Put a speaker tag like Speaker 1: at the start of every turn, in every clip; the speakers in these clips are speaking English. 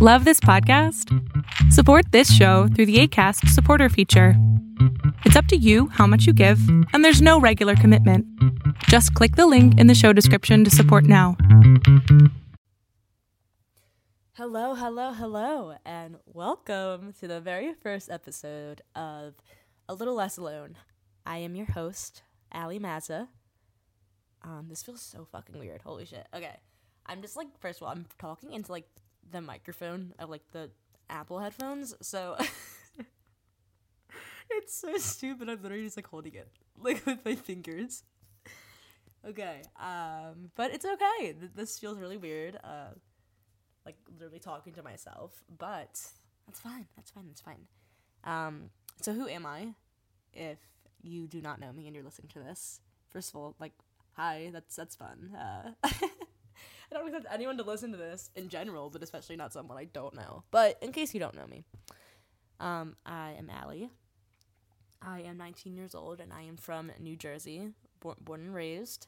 Speaker 1: Love this podcast? Support this show through the ACAST supporter feature. It's up to you how much you give, and there's no regular commitment. Just click the link in the show description to support now.
Speaker 2: Hello, hello, hello, and welcome to the very first episode of A Little Less Alone. I am your host, Ali Mazza. Um, this feels so fucking weird. Holy shit. Okay. I'm just like, first of all, I'm talking into like the microphone of like the Apple headphones, so it's so stupid. I'm literally just like holding it like with my fingers. Okay, um, but it's okay. Th- this feels really weird. Uh, like literally talking to myself, but that's fine. That's fine. That's fine. Um, so who am I? If you do not know me and you're listening to this, first of all, like, hi. That's that's fun. Uh, I don't expect anyone to listen to this in general, but especially not someone I don't know. But in case you don't know me, um, I am Allie. I am 19 years old and I am from New Jersey, born, born and raised.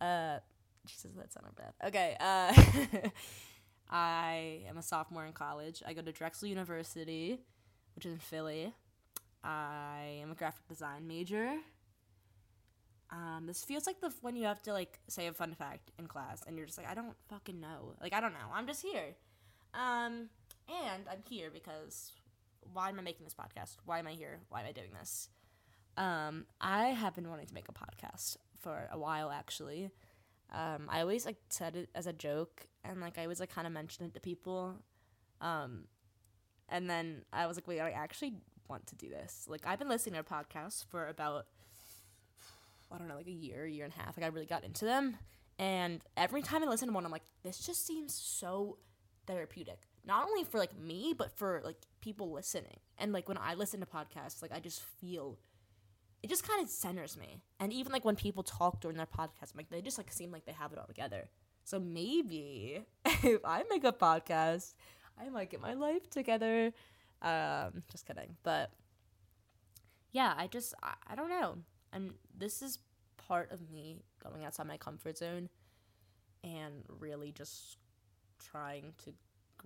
Speaker 2: Uh, Jesus, that sounded bad. Okay, uh, I am a sophomore in college. I go to Drexel University, which is in Philly. I am a graphic design major. Um, this feels like the when you have to like say a fun fact in class and you're just like I don't fucking know. Like I don't know. I'm just here. Um, and I'm here because why am I making this podcast? Why am I here? Why am I doing this? Um, I have been wanting to make a podcast for a while actually. Um, I always like said it as a joke and like I always like kind of mentioned it to people. Um, and then I was like, wait, I actually want to do this. Like I've been listening to podcasts for about I don't know, like a year, year and a half. Like I really got into them. And every time I listen to one, I'm like, this just seems so therapeutic. Not only for like me, but for like people listening. And like when I listen to podcasts, like I just feel it just kind of centers me. And even like when people talk during their podcast, like they just like seem like they have it all together. So maybe if I make a podcast, I might get my life together. Um, just kidding. But yeah, I just I, I don't know. And this is part of me going outside my comfort zone and really just trying to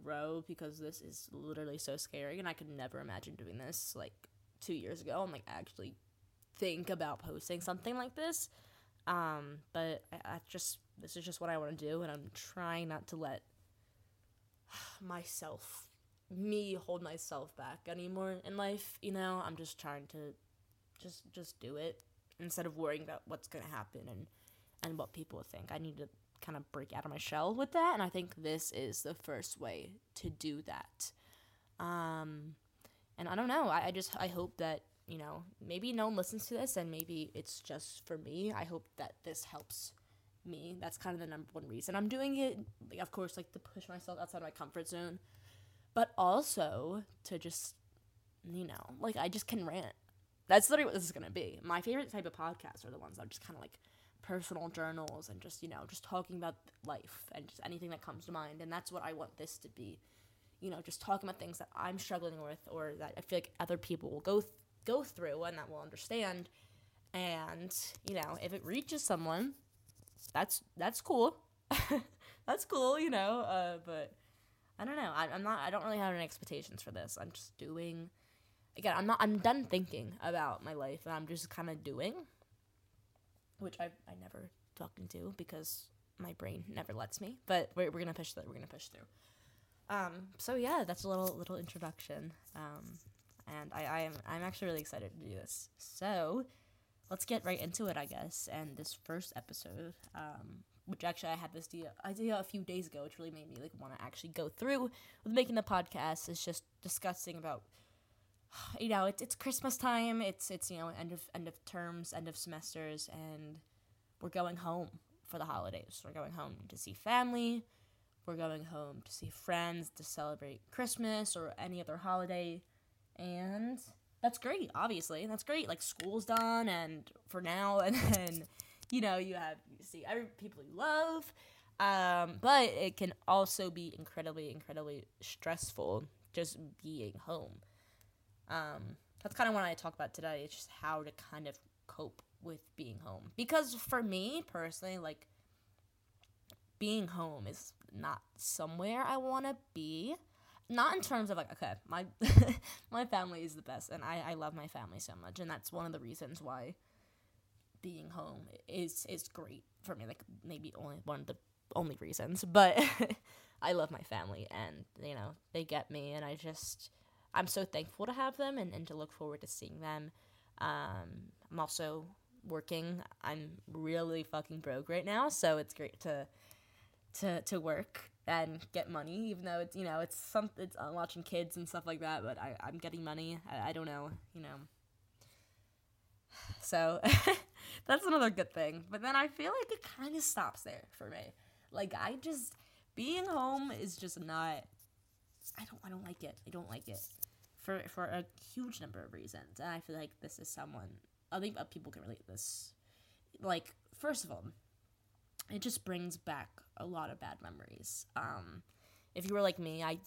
Speaker 2: grow because this is literally so scary and I could never imagine doing this like 2 years ago and like actually think about posting something like this. Um, but I, I just this is just what I want to do and I'm trying not to let myself me hold myself back anymore in life, you know? I'm just trying to just just do it instead of worrying about what's going to happen and and what people think. I need to kind of break out of my shell with that, and I think this is the first way to do that. Um, and I don't know. I, I just I hope that you know maybe no one listens to this, and maybe it's just for me. I hope that this helps me. That's kind of the number one reason I'm doing it. Like, of course, like to push myself outside of my comfort zone, but also to just you know like I just can rant that's literally what this is gonna be. My favorite type of podcasts are the ones that are just kind of like personal journals and just you know just talking about life and just anything that comes to mind. And that's what I want this to be. You know, just talking about things that I'm struggling with or that I feel like other people will go th- go through and that will understand. And you know, if it reaches someone, that's that's cool. that's cool, you know. Uh, but I don't know. I, I'm not. I don't really have any expectations for this. I'm just doing again, I'm not I'm done thinking about my life and I'm just kind of doing which I I never fucking do because my brain never lets me, but we're we're to push through. We're to push through. Um so yeah, that's a little little introduction. Um and I I am I'm actually really excited to do this. So, let's get right into it, I guess. And this first episode um which actually I had this idea, idea a few days ago, which really made me like want to actually go through with making the podcast. Is just discussing about you know, it's it's Christmas time. It's it's you know end of end of terms, end of semesters, and we're going home for the holidays. We're going home to see family. We're going home to see friends to celebrate Christmas or any other holiday, and that's great. Obviously, that's great. Like school's done, and for now, and then you know you have you see every people you love. Um, but it can also be incredibly, incredibly stressful just being home. Um, that's kind of what I talk about today. It's just how to kind of cope with being home. Because for me personally, like being home is not somewhere I want to be. not in terms of like okay, my my family is the best, and I I love my family so much, and that's one of the reasons why being home is is great for me. Like maybe only one of the only reasons, but I love my family, and you know they get me, and I just I'm so thankful to have them and, and to look forward to seeing them. Um, I'm also working. I'm really fucking broke right now, so it's great to to to work and get money, even though it's you know it's some it's uh, watching kids and stuff like that. But I I'm getting money. I, I don't know, you know. So that's another good thing. But then I feel like it kind of stops there for me. Like I just being home is just not. I don't I don't like it. I don't like it for for a huge number of reasons, and I feel like this is someone. I think people can relate this. Like first of all, it just brings back a lot of bad memories. Um, if you were like me, I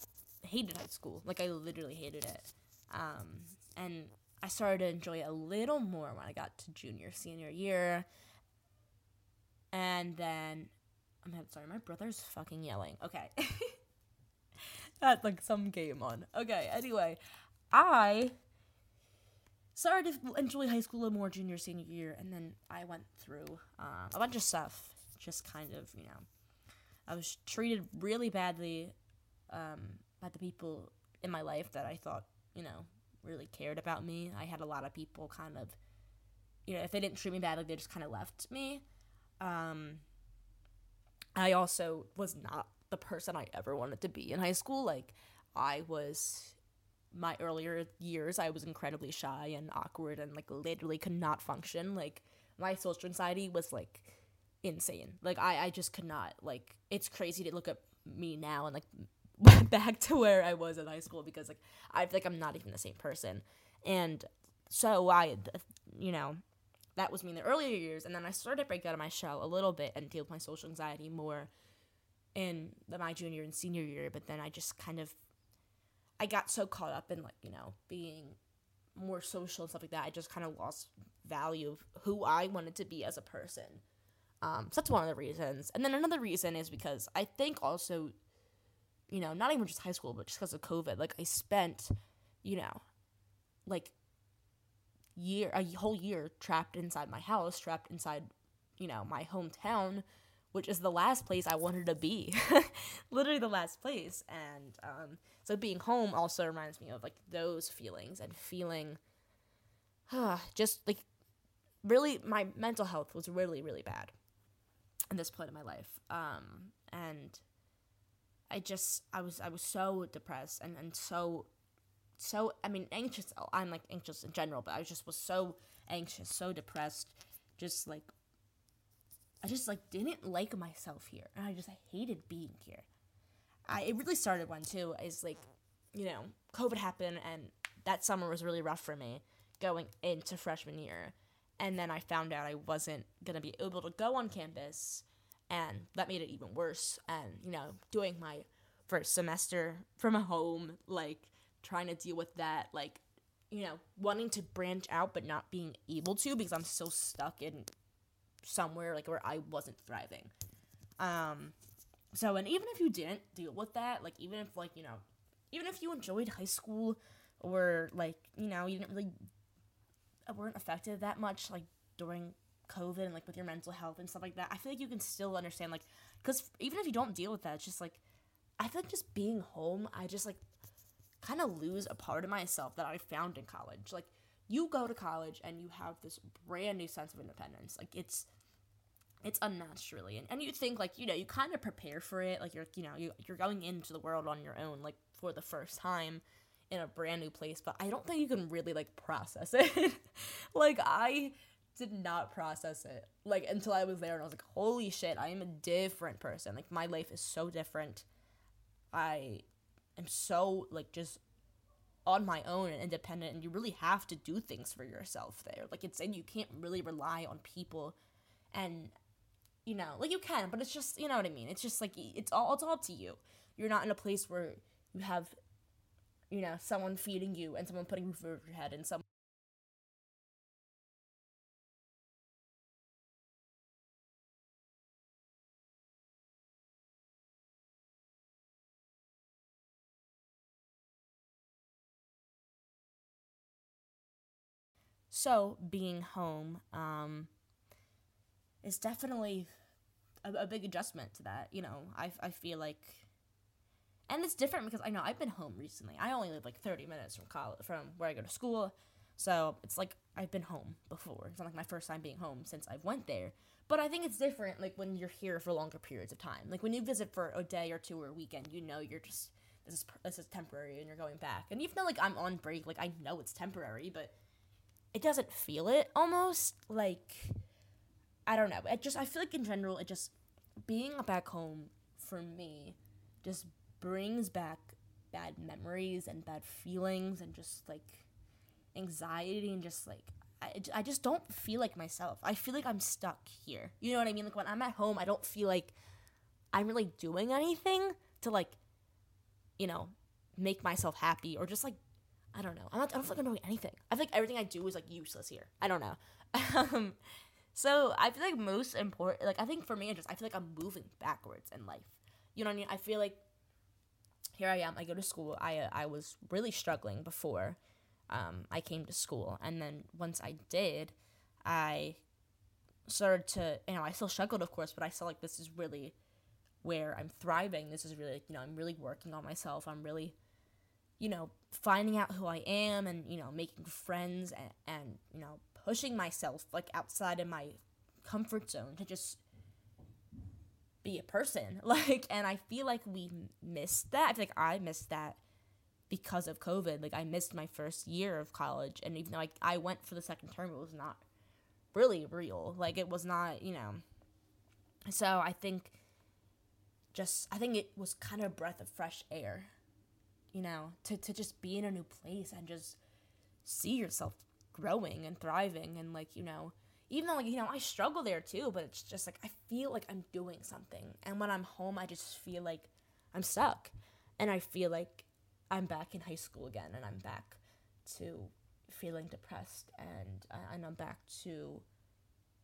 Speaker 2: hated high school. Like I literally hated it. Um, and I started to enjoy it a little more when I got to junior, senior year. And then I'm sorry, my brother's fucking yelling. Okay. That's like some game on. Okay, anyway, I started to enjoy high school a little more junior, senior year, and then I went through uh, a bunch of stuff just kind of, you know, I was treated really badly um, by the people in my life that I thought, you know, really cared about me. I had a lot of people kind of, you know, if they didn't treat me badly, they just kind of left me. Um, I also was not the person I ever wanted to be in high school. Like, I was, my earlier years, I was incredibly shy and awkward and, like, literally could not function. Like, my social anxiety was, like, insane. Like I, I just could not. Like it's crazy to look at me now and like back to where I was in high school because like I feel like I'm not even the same person. And so I, you know, that was me in the earlier years, and then I started to break out of my shell a little bit and deal with my social anxiety more in my junior and senior year. But then I just kind of, I got so caught up in like you know being more social and stuff like that. I just kind of lost value of who I wanted to be as a person. Um, so that's one of the reasons. And then another reason is because I think also, you know, not even just high school, but just because of COVID, like I spent, you know, like year a whole year trapped inside my house, trapped inside, you know, my hometown, which is the last place I wanted to be. Literally the last place. And um, so being home also reminds me of like those feelings and feeling uh, just like really my mental health was really really bad in this point in my life. Um, and I just I was I was so depressed and, and so so I mean anxious I'm like anxious in general, but I just was so anxious, so depressed, just like I just like didn't like myself here. And I just hated being here. I it really started when too, is like, you know, COVID happened and that summer was really rough for me going into freshman year and then I found out I wasn't gonna be able to go on campus, and that made it even worse. And you know, doing my first semester from home, like trying to deal with that, like you know, wanting to branch out but not being able to because I'm still stuck in somewhere like where I wasn't thriving. Um, so and even if you didn't deal with that, like even if like you know, even if you enjoyed high school or like you know you didn't really weren't affected that much like during COVID and like with your mental health and stuff like that, I feel like you can still understand like because even if you don't deal with that, it's just like I feel like just being home, I just like kind of lose a part of myself that I found in college. Like you go to college and you have this brand new sense of independence. Like it's it's unmatched really and, and you think like you know you kind of prepare for it like you're you know you, you're going into the world on your own like for the first time in a brand new place, but I don't think you can really like process it. like I did not process it like until I was there and I was like, holy shit, I am a different person. Like my life is so different. I am so like just on my own and independent and you really have to do things for yourself there. Like it's and you can't really rely on people and you know, like you can, but it's just you know what I mean. It's just like it's all it's all up to you. You're not in a place where you have you know, someone feeding you and someone putting roof over your head and some So being home um, is definitely a, a big adjustment to that. You know, I, I feel like, and it's different because I know I've been home recently. I only live like 30 minutes from college, from where I go to school. So it's like I've been home before. It's not like my first time being home since I've went there. But I think it's different like when you're here for longer periods of time. Like when you visit for a day or two or a weekend, you know you're just this is this is temporary and you're going back. And even though like I'm on break, like I know it's temporary, but it doesn't feel it almost like I don't know. It just I feel like in general it just being back home for me just brings back bad memories and bad feelings and just like anxiety and just like I, I just don't feel like myself. I feel like I'm stuck here. You know what I mean? Like when I'm at home, I don't feel like I'm really doing anything to like, you know, make myself happy or just like, I don't know. I'm not, I don't feel like anything. I feel like everything I do is like useless here. I don't know. um, so I feel like most important, like I think for me, just I feel like I'm moving backwards in life. You know what I mean? I feel like here I am. I go to school. I uh, I was really struggling before um, I came to school. And then once I did, I started to, you know, I still struggled, of course, but I saw like this is really where I'm thriving. This is really, you know, I'm really working on myself. I'm really, you know, finding out who I am and, you know, making friends and, and you know, pushing myself like outside of my comfort zone to just be a person. Like, and I feel like we missed that. I feel like I missed that because of COVID. Like I missed my first year of college, and even though I, I went for the second term, it was not really real. Like it was not, you know. So I think just I think it was kind of a breath of fresh air, you know, to to just be in a new place and just see yourself growing and thriving and like you know even though like you know I struggle there too, but it's just like I feel like I'm doing something, and when I'm home, I just feel like I'm stuck, and I feel like I'm back in high school again and I'm back to feeling depressed and uh, and I'm back to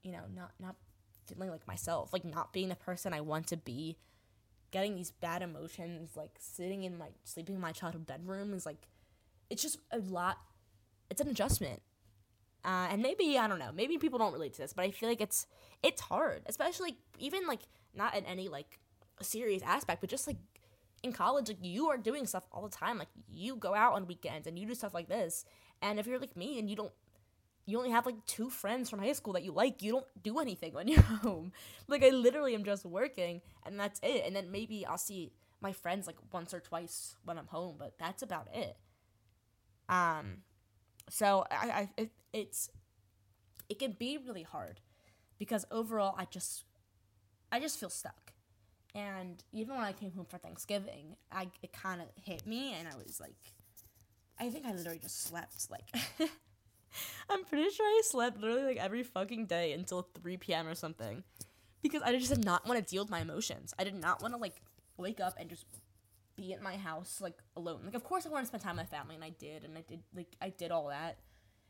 Speaker 2: you know not not feeling like myself like not being the person I want to be getting these bad emotions like sitting in my sleeping in my childhood bedroom is like it's just a lot it's an adjustment uh, and maybe I don't know maybe people don't relate to this but I feel like it's it's hard especially even like not in any like serious aspect but just like in college, like you are doing stuff all the time. Like you go out on weekends and you do stuff like this. And if you're like me and you don't you only have like two friends from high school that you like, you don't do anything when you're home. Like I literally am just working and that's it. And then maybe I'll see my friends like once or twice when I'm home, but that's about it. Um so I, I it, it's it can be really hard because overall I just I just feel stuck. And even when I came home for Thanksgiving, I it kind of hit me, and I was like, I think I literally just slept. Like, I'm pretty sure I slept literally like every fucking day until 3 p.m. or something, because I just did not want to deal with my emotions. I did not want to like wake up and just be at my house like alone. Like, of course, I want to spend time with my family, and I did, and I did like I did all that,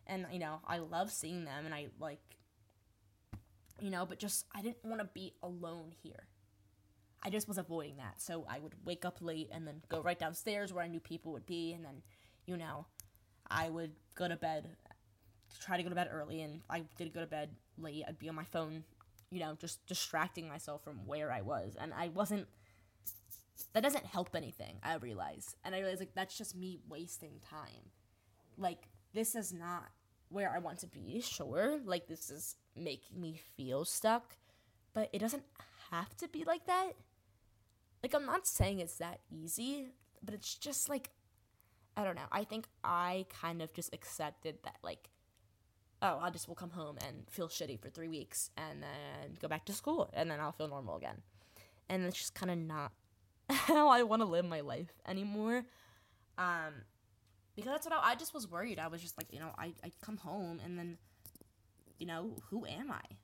Speaker 2: and you know, I love seeing them, and I like, you know, but just I didn't want to be alone here. I just was avoiding that. So I would wake up late and then go right downstairs where I knew people would be, and then, you know, I would go to bed, try to go to bed early, and I did go to bed late. I'd be on my phone, you know, just distracting myself from where I was, and I wasn't. That doesn't help anything. I realize, and I realize like that's just me wasting time. Like this is not where I want to be. Sure, like this is making me feel stuck, but it doesn't have to be like that like I'm not saying it's that easy, but it's just like I don't know. I think I kind of just accepted that like oh, I just will come home and feel shitty for 3 weeks and then go back to school and then I'll feel normal again. And it's just kind of not how I want to live my life anymore. Um because that's what I, I just was worried. I was just like, you know, I I come home and then you know, who am I?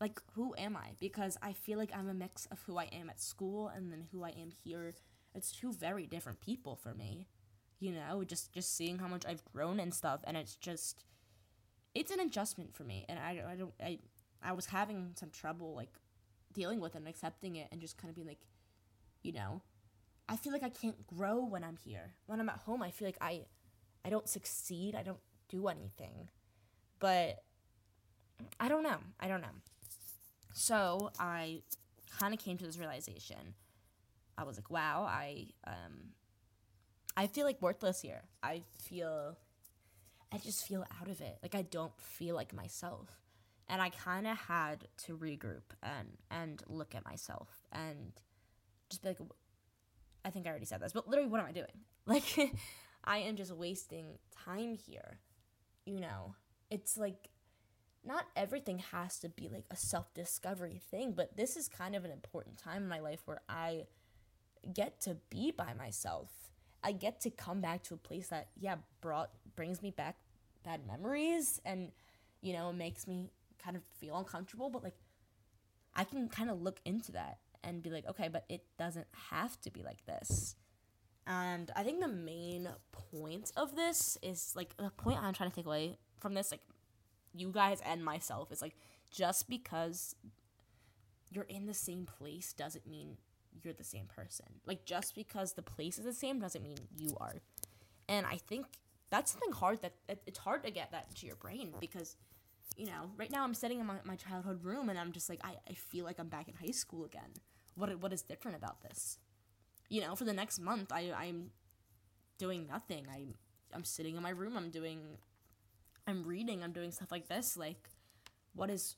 Speaker 2: like who am I? Because I feel like I'm a mix of who I am at school and then who I am here. It's two very different people for me. You know, just just seeing how much I've grown and stuff and it's just it's an adjustment for me and I, I don't I I was having some trouble like dealing with it and accepting it and just kind of being like you know, I feel like I can't grow when I'm here. When I'm at home, I feel like I I don't succeed. I don't do anything. But I don't know. I don't know. So I kind of came to this realization. I was like, wow, I um I feel like worthless here. I feel I just feel out of it. Like I don't feel like myself. And I kind of had to regroup and and look at myself and just be like I think I already said this, but literally what am I doing? Like I am just wasting time here. You know, it's like not everything has to be like a self discovery thing, but this is kind of an important time in my life where I get to be by myself. I get to come back to a place that, yeah, brought brings me back bad memories and, you know, makes me kind of feel uncomfortable, but like I can kind of look into that and be like, okay, but it doesn't have to be like this. And I think the main point of this is like the point I'm trying to take away from this, like you guys and myself, is like just because you're in the same place doesn't mean you're the same person. Like just because the place is the same doesn't mean you are. And I think that's something hard that it's hard to get that into your brain because you know, right now I'm sitting in my, my childhood room and I'm just like I, I feel like I'm back in high school again. What what is different about this? You know, for the next month I I'm doing nothing. I I'm sitting in my room, I'm doing I'm reading, I'm doing stuff like this. Like what is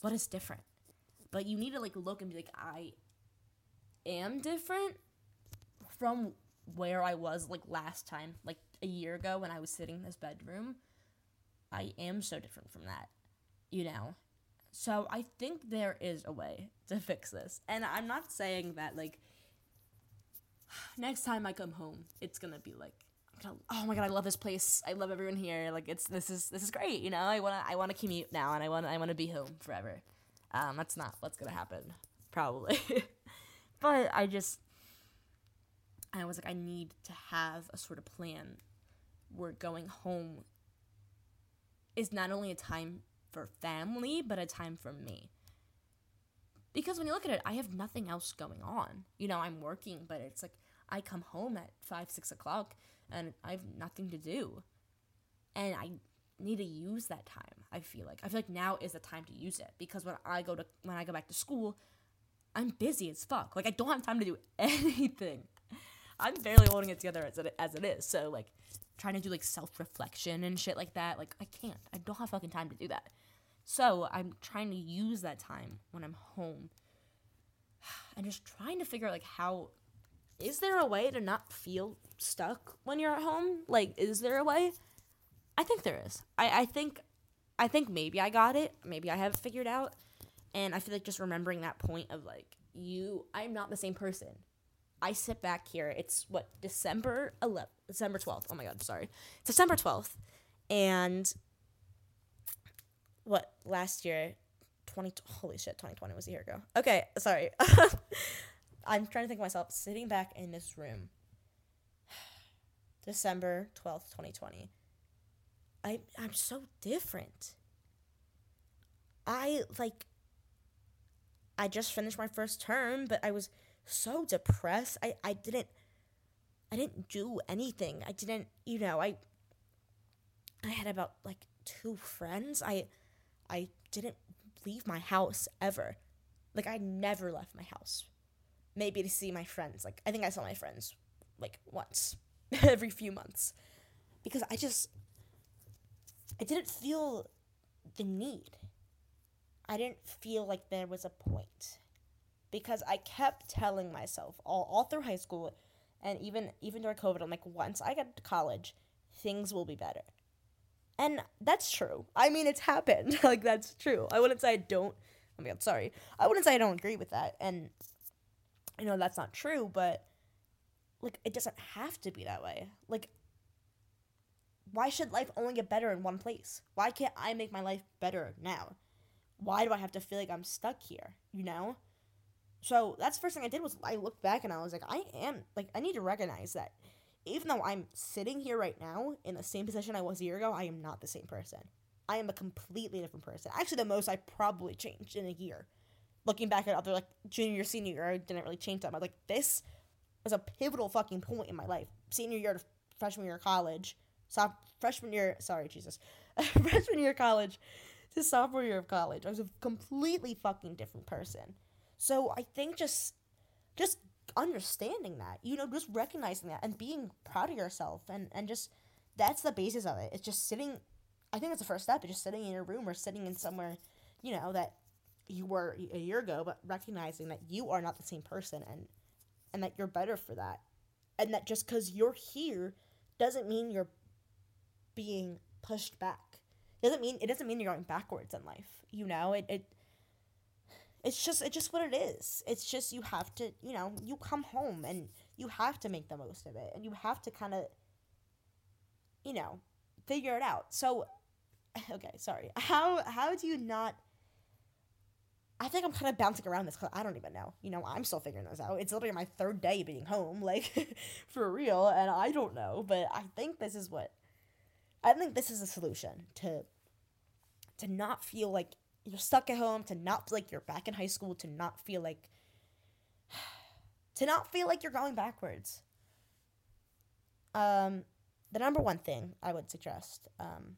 Speaker 2: what is different? But you need to like look and be like I am different from where I was like last time, like a year ago when I was sitting in this bedroom. I am so different from that, you know? So I think there is a way to fix this. And I'm not saying that, like, next time I come home, it's gonna be like, oh my god, I love this place. I love everyone here. Like, it's this is this is great. You know, I wanna I wanna commute now, and I wanna I wanna be home forever. Um, that's not what's gonna happen, probably. but I just, I was like, I need to have a sort of plan. Where going home is not only a time for family, but a time for me. Because when you look at it, I have nothing else going on. You know, I'm working, but it's like I come home at five, six o'clock and I have nothing to do. And I need to use that time. I feel like I feel like now is the time to use it because when I go to when I go back to school, I'm busy as fuck. Like I don't have time to do anything. I'm barely holding it together as it, as it is. So like trying to do like self reflection and shit like that, like I can't. I don't have fucking time to do that. So I'm trying to use that time when I'm home and just trying to figure out like how is there a way to not feel stuck when you're at home? Like, is there a way? I think there is. I, I think I think maybe I got it. Maybe I have it figured out. And I feel like just remembering that point of like you I'm not the same person. I sit back here. It's what December 11th, December 12th. Oh my god, sorry. It's December 12th. And what last year 20 holy shit 2020 was a year ago okay sorry i'm trying to think of myself sitting back in this room december 12th 2020 i i'm so different i like i just finished my first term but i was so depressed i i didn't i didn't do anything i didn't you know i i had about like two friends i I didn't leave my house ever. Like I never left my house. Maybe to see my friends. Like I think I saw my friends like once every few months. Because I just I didn't feel the need. I didn't feel like there was a point. Because I kept telling myself all, all through high school and even even during COVID, I'm like, once I get to college, things will be better. And that's true. I mean, it's happened. like, that's true. I wouldn't say I don't. Oh my god, sorry. I wouldn't say I don't agree with that. And, you know, that's not true, but, like, it doesn't have to be that way. Like, why should life only get better in one place? Why can't I make my life better now? Why do I have to feel like I'm stuck here, you know? So that's the first thing I did was I looked back and I was like, I am like I need to recognize that even though I'm sitting here right now in the same position I was a year ago, I am not the same person. I am a completely different person. Actually, the most I probably changed in a year. Looking back at other like junior, senior year, I didn't really change that much. Like this was a pivotal fucking point in my life. Senior year to freshman year of college, so freshman year, sorry, Jesus, freshman year of college to sophomore year of college, I was a completely fucking different person. So I think just, just understanding that, you know, just recognizing that and being proud of yourself and, and just, that's the basis of it. It's just sitting, I think that's the first step, is just sitting in your room or sitting in somewhere, you know, that you were a year ago, but recognizing that you are not the same person and, and that you're better for that. And that just because you're here doesn't mean you're being pushed back. Doesn't mean it doesn't mean you're going backwards in life. You know, it, it it's just it's just what it is. It's just you have to, you know, you come home and you have to make the most of it and you have to kind of you know, figure it out. So okay, sorry. How how do you not I think I'm kind of bouncing around this because I don't even know. You know, I'm still figuring this out. It's literally my third day being home, like for real, and I don't know. But I think this is what I think this is a solution to to not feel like you're stuck at home, to not feel like you're back in high school, to not feel like to not feel like you're going backwards. Um, the number one thing I would suggest um,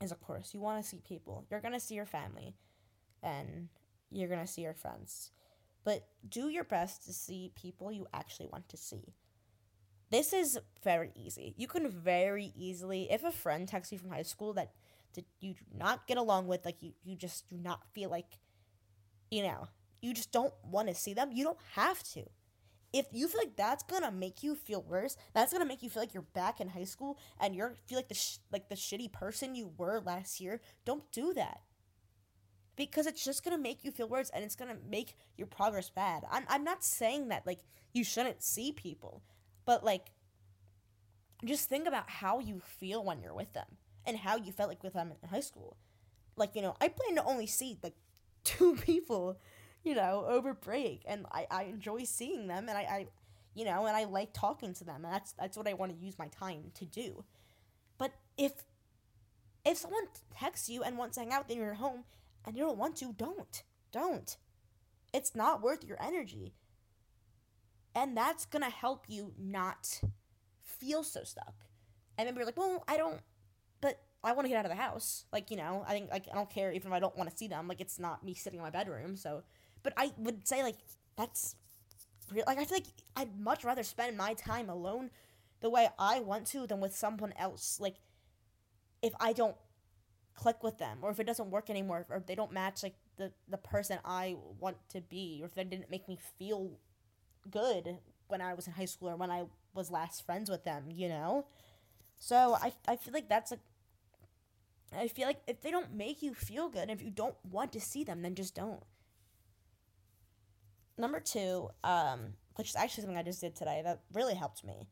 Speaker 2: is, of course, you want to see people. You're gonna see your family, and you're gonna see your friends, but do your best to see people you actually want to see. This is very easy. You can very easily, if a friend texts you from high school that, that you do not get along with, like you, you just do not feel like, you know, you just don't want to see them, you don't have to. If you feel like that's gonna make you feel worse, that's gonna make you feel like you're back in high school and you're feel like the sh- like the shitty person you were last year. Don't do that because it's just gonna make you feel worse and it's gonna make your progress bad. I'm I'm not saying that like you shouldn't see people. But like just think about how you feel when you're with them and how you felt like with them in high school. Like, you know, I plan to only see like two people, you know, over break and I, I enjoy seeing them and I, I you know, and I like talking to them and that's that's what I want to use my time to do. But if if someone texts you and wants to hang out in your home and you don't want to, don't. Don't. It's not worth your energy. And that's going to help you not feel so stuck. And maybe you're like, well, I don't, but I want to get out of the house. Like, you know, I think, like, I don't care even if I don't want to see them. Like, it's not me sitting in my bedroom. So, but I would say, like, that's real. Like, I feel like I'd much rather spend my time alone the way I want to than with someone else. Like, if I don't click with them or if it doesn't work anymore or if they don't match, like, the, the person I want to be or if they didn't make me feel good when I was in high school or when I was last friends with them, you know? So I, I feel like that's a. I feel like if they don't make you feel good, if you don't want to see them, then just don't. Number two, um, which is actually something I just did today that really helped me,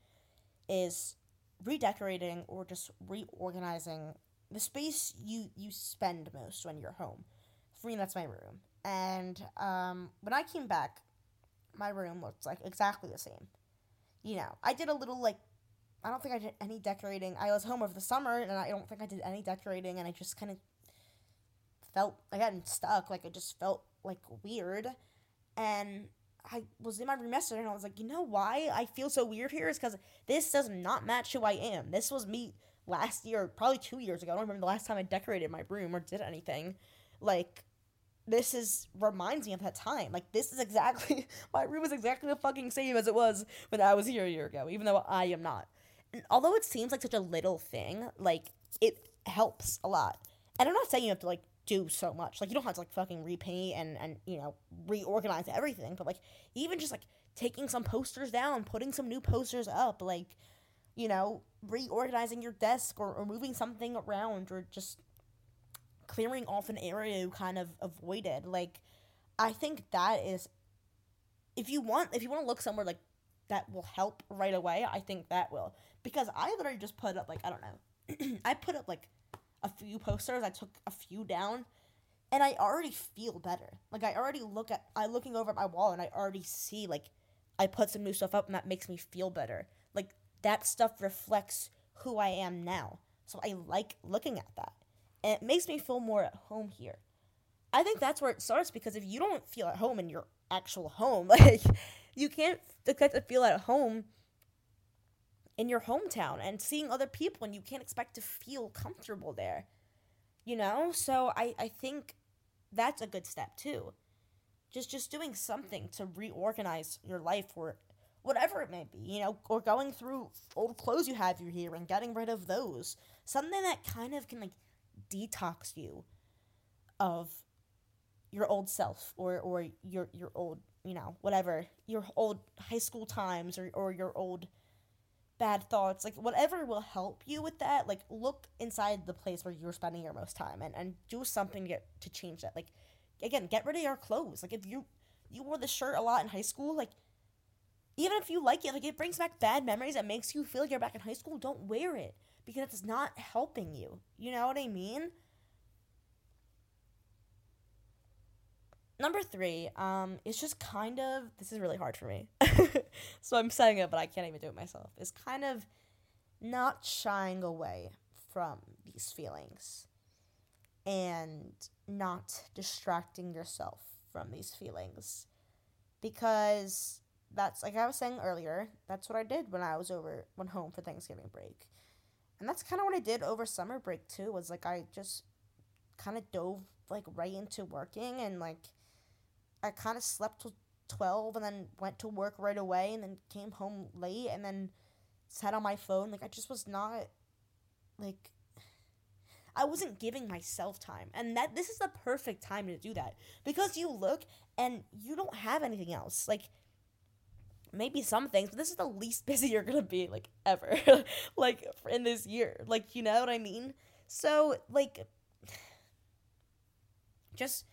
Speaker 2: is redecorating or just reorganizing the space you you spend most when you're home. For me, that's my room. And um, when I came back my room looks like exactly the same. You know, I did a little like I don't think I did any decorating. I was home over the summer and I don't think I did any decorating and I just kind of felt I got stuck, like it just felt like weird. And I was in my room yesterday and I was like, you know why I feel so weird here is because this does not match who I am. This was me last year, probably two years ago. I don't remember the last time I decorated my room or did anything. Like, this is reminds me of that time. Like this is exactly my room is exactly the fucking same as it was when I was here a year ago, even though I am not. And although it seems like such a little thing, like it helps a lot. And I'm not saying you have to like do so much. Like you don't have to like fucking repaint and and you know reorganize everything, but like even just like taking some posters down, putting some new posters up, like you know reorganizing your desk or, or moving something around or just clearing off an area you kind of avoided. Like, I think that is, if you want, if you want to look somewhere like that will help right away, I think that will. Because I literally just put up like I don't know, I put up like a few posters. I took a few down, and I already feel better. Like I already look at, I'm looking over at my wall, and I already see like I put some new stuff up, and that makes me feel better. Like that stuff reflects who I am now. So I like looking at that and it makes me feel more at home here. I think that's where it starts because if you don't feel at home in your actual home, like you can't expect to feel at home in your hometown and seeing other people and you can't expect to feel comfortable there. You know? So I, I think that's a good step too. Just just doing something to reorganize your life or whatever it may be, you know, or going through old clothes you have here and getting rid of those. Something that kind of can like detox you of your old self or or your your old, you know, whatever, your old high school times or or your old bad thoughts, like whatever will help you with that, like look inside the place where you're spending your most time and, and do something to to change that. Like again, get rid of your clothes. Like if you you wore this shirt a lot in high school, like even if you like it, like it brings back bad memories that makes you feel like you're back in high school, don't wear it because it's not helping you. You know what I mean? Number three, um, is just kind of this is really hard for me. so I'm saying it, but I can't even do it myself. Is kind of not shying away from these feelings and not distracting yourself from these feelings because that's like I was saying earlier, that's what I did when I was over went home for Thanksgiving break. And that's kind of what I did over summer break too. Was like I just kind of dove like right into working and like I kind of slept till 12 and then went to work right away and then came home late and then sat on my phone like I just was not like I wasn't giving myself time. And that this is the perfect time to do that because you look and you don't have anything else. Like maybe some things, but this is the least busy you're to be like ever like in this year. Like you know what I mean? So like just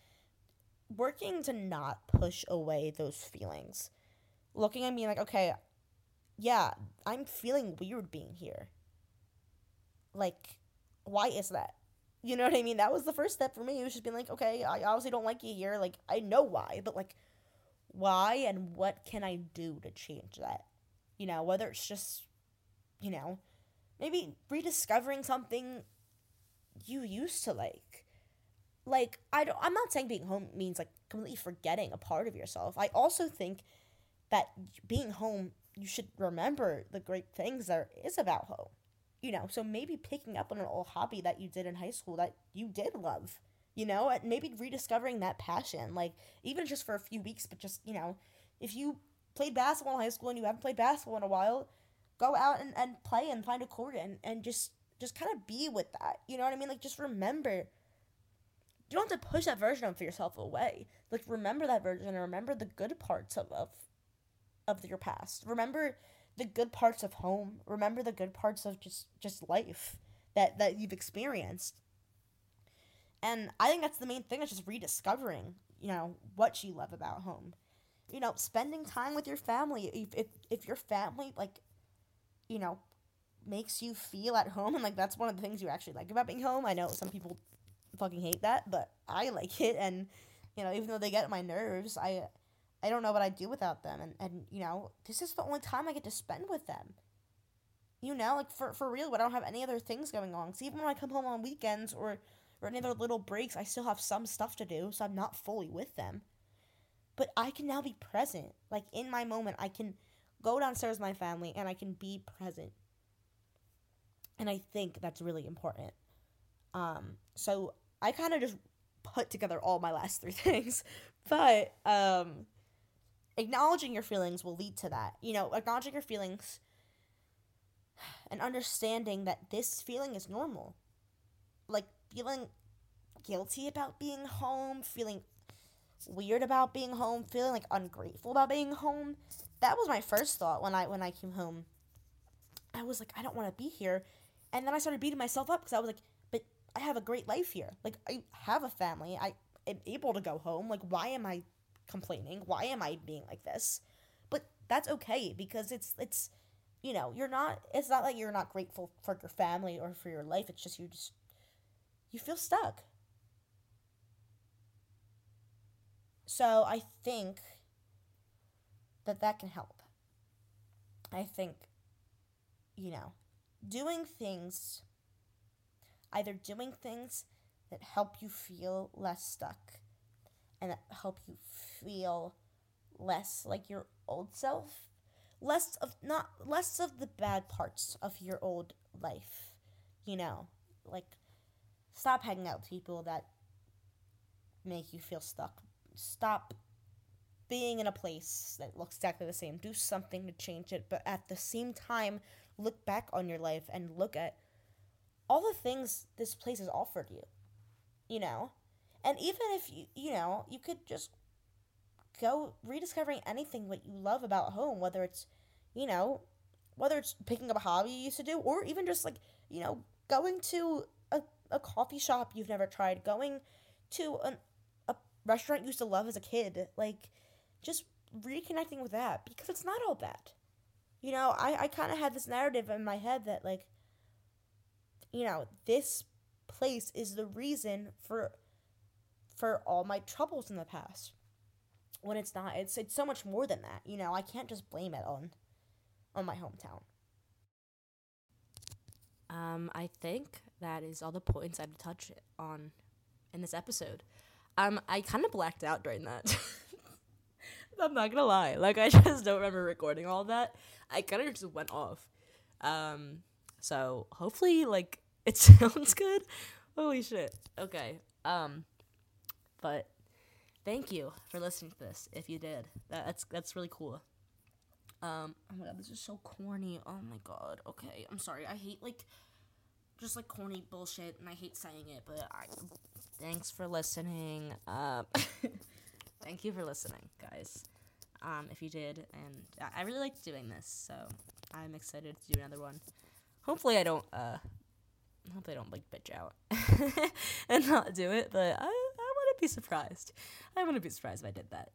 Speaker 2: working to not push away those feelings. Looking at me like, okay, yeah, I'm feeling weird being here. Like, why is that? You know what I mean? That was the first step for me. It was just being like, okay, I obviously don't like you here. Like, I know why, but like, why and what can I do to change that? You know, whether it's just, you know, maybe rediscovering something you used to like like I don't I'm not saying being home means like completely forgetting a part of yourself. I also think that being home you should remember the great things there is about home. You know, so maybe picking up on an old hobby that you did in high school that you did love. You know, maybe rediscovering that passion, like even just for a few weeks, but just, you know, if you played basketball in high school and you haven't played basketball in a while, go out and, and play and find a court and, and just just kind of be with that. You know what I mean? Like just remember you don't have to push that version of yourself away. Like remember that version and remember the good parts of, of of your past. Remember the good parts of home. Remember the good parts of just just life that that you've experienced. And I think that's the main thing is just rediscovering, you know, what you love about home. You know, spending time with your family. If if, if your family like you know, makes you feel at home and like that's one of the things you actually like about being home. I know some people fucking hate that, but I like it and you know, even though they get my nerves, I I don't know what I'd do without them and, and you know, this is the only time I get to spend with them. You know, like for for real, I don't have any other things going on. So even when I come home on weekends or or any other little breaks, I still have some stuff to do, so I'm not fully with them. But I can now be present. Like in my moment, I can go downstairs with my family and I can be present. And I think that's really important. Um, so I kind of just put together all my last three things. But um, acknowledging your feelings will lead to that. You know, acknowledging your feelings and understanding that this feeling is normal. Like feeling guilty about being home, feeling weird about being home, feeling like ungrateful about being home. That was my first thought when I when I came home. I was like, I don't want to be here. And then I started beating myself up because I was like, but I have a great life here. Like I have a family. I am able to go home. Like why am I complaining? Why am I being like this? But that's okay because it's it's you know, you're not it's not like you're not grateful for your family or for your life. It's just you just you feel stuck. So I think that that can help. I think you know, doing things either doing things that help you feel less stuck and that help you feel less like your old self
Speaker 3: less of not less of the bad parts of your old life. You know, like stop hanging out with people that make you feel stuck. Stop being in a place that looks exactly the same. Do something to change it, but at the same time, look back on your life and look at all the things this place has offered you. You know? And even if you, you know, you could just go rediscovering anything what you love about home, whether it's, you know, whether it's picking up a hobby you used to do, or even just like, you know, going to a, coffee shop you've never tried, going to an, a restaurant you used to love as a kid, like just reconnecting with that because it's not all bad. You know, I, I kind of had this narrative in my head that, like, you know, this place is the reason for for all my troubles in the past. When it's not it's it's so much more than that you know i can't just blame it on on my hometown.
Speaker 2: Um i think that is all the points i've touched on in this episode um i kind of blacked out during that i'm not gonna lie like i just don't remember recording all that i kind of just went off um so hopefully like it sounds good holy shit okay um but thank you for listening to this. If you did, that, that's that's really cool. Um, oh my god, this is so corny. Oh my god. Okay, I'm sorry. I hate like just like corny bullshit, and I hate saying it. But I, thanks for listening. Um, thank you for listening, guys. Um, if you did, and I, I really liked doing this, so I'm excited to do another one. Hopefully, I don't. Uh, hopefully, I don't like bitch out and not do it. But I wouldn't be surprised. I wouldn't be surprised if I did that.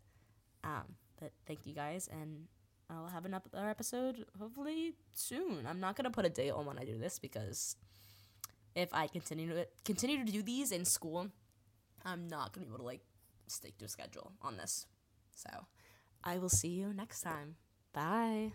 Speaker 2: Um, but thank you guys, and I'll have another episode hopefully soon. I'm not gonna put a date on when I do this because if I continue to continue to do these in school, I'm not gonna be able to like stick to a schedule on this. So I will see you next time. Bye.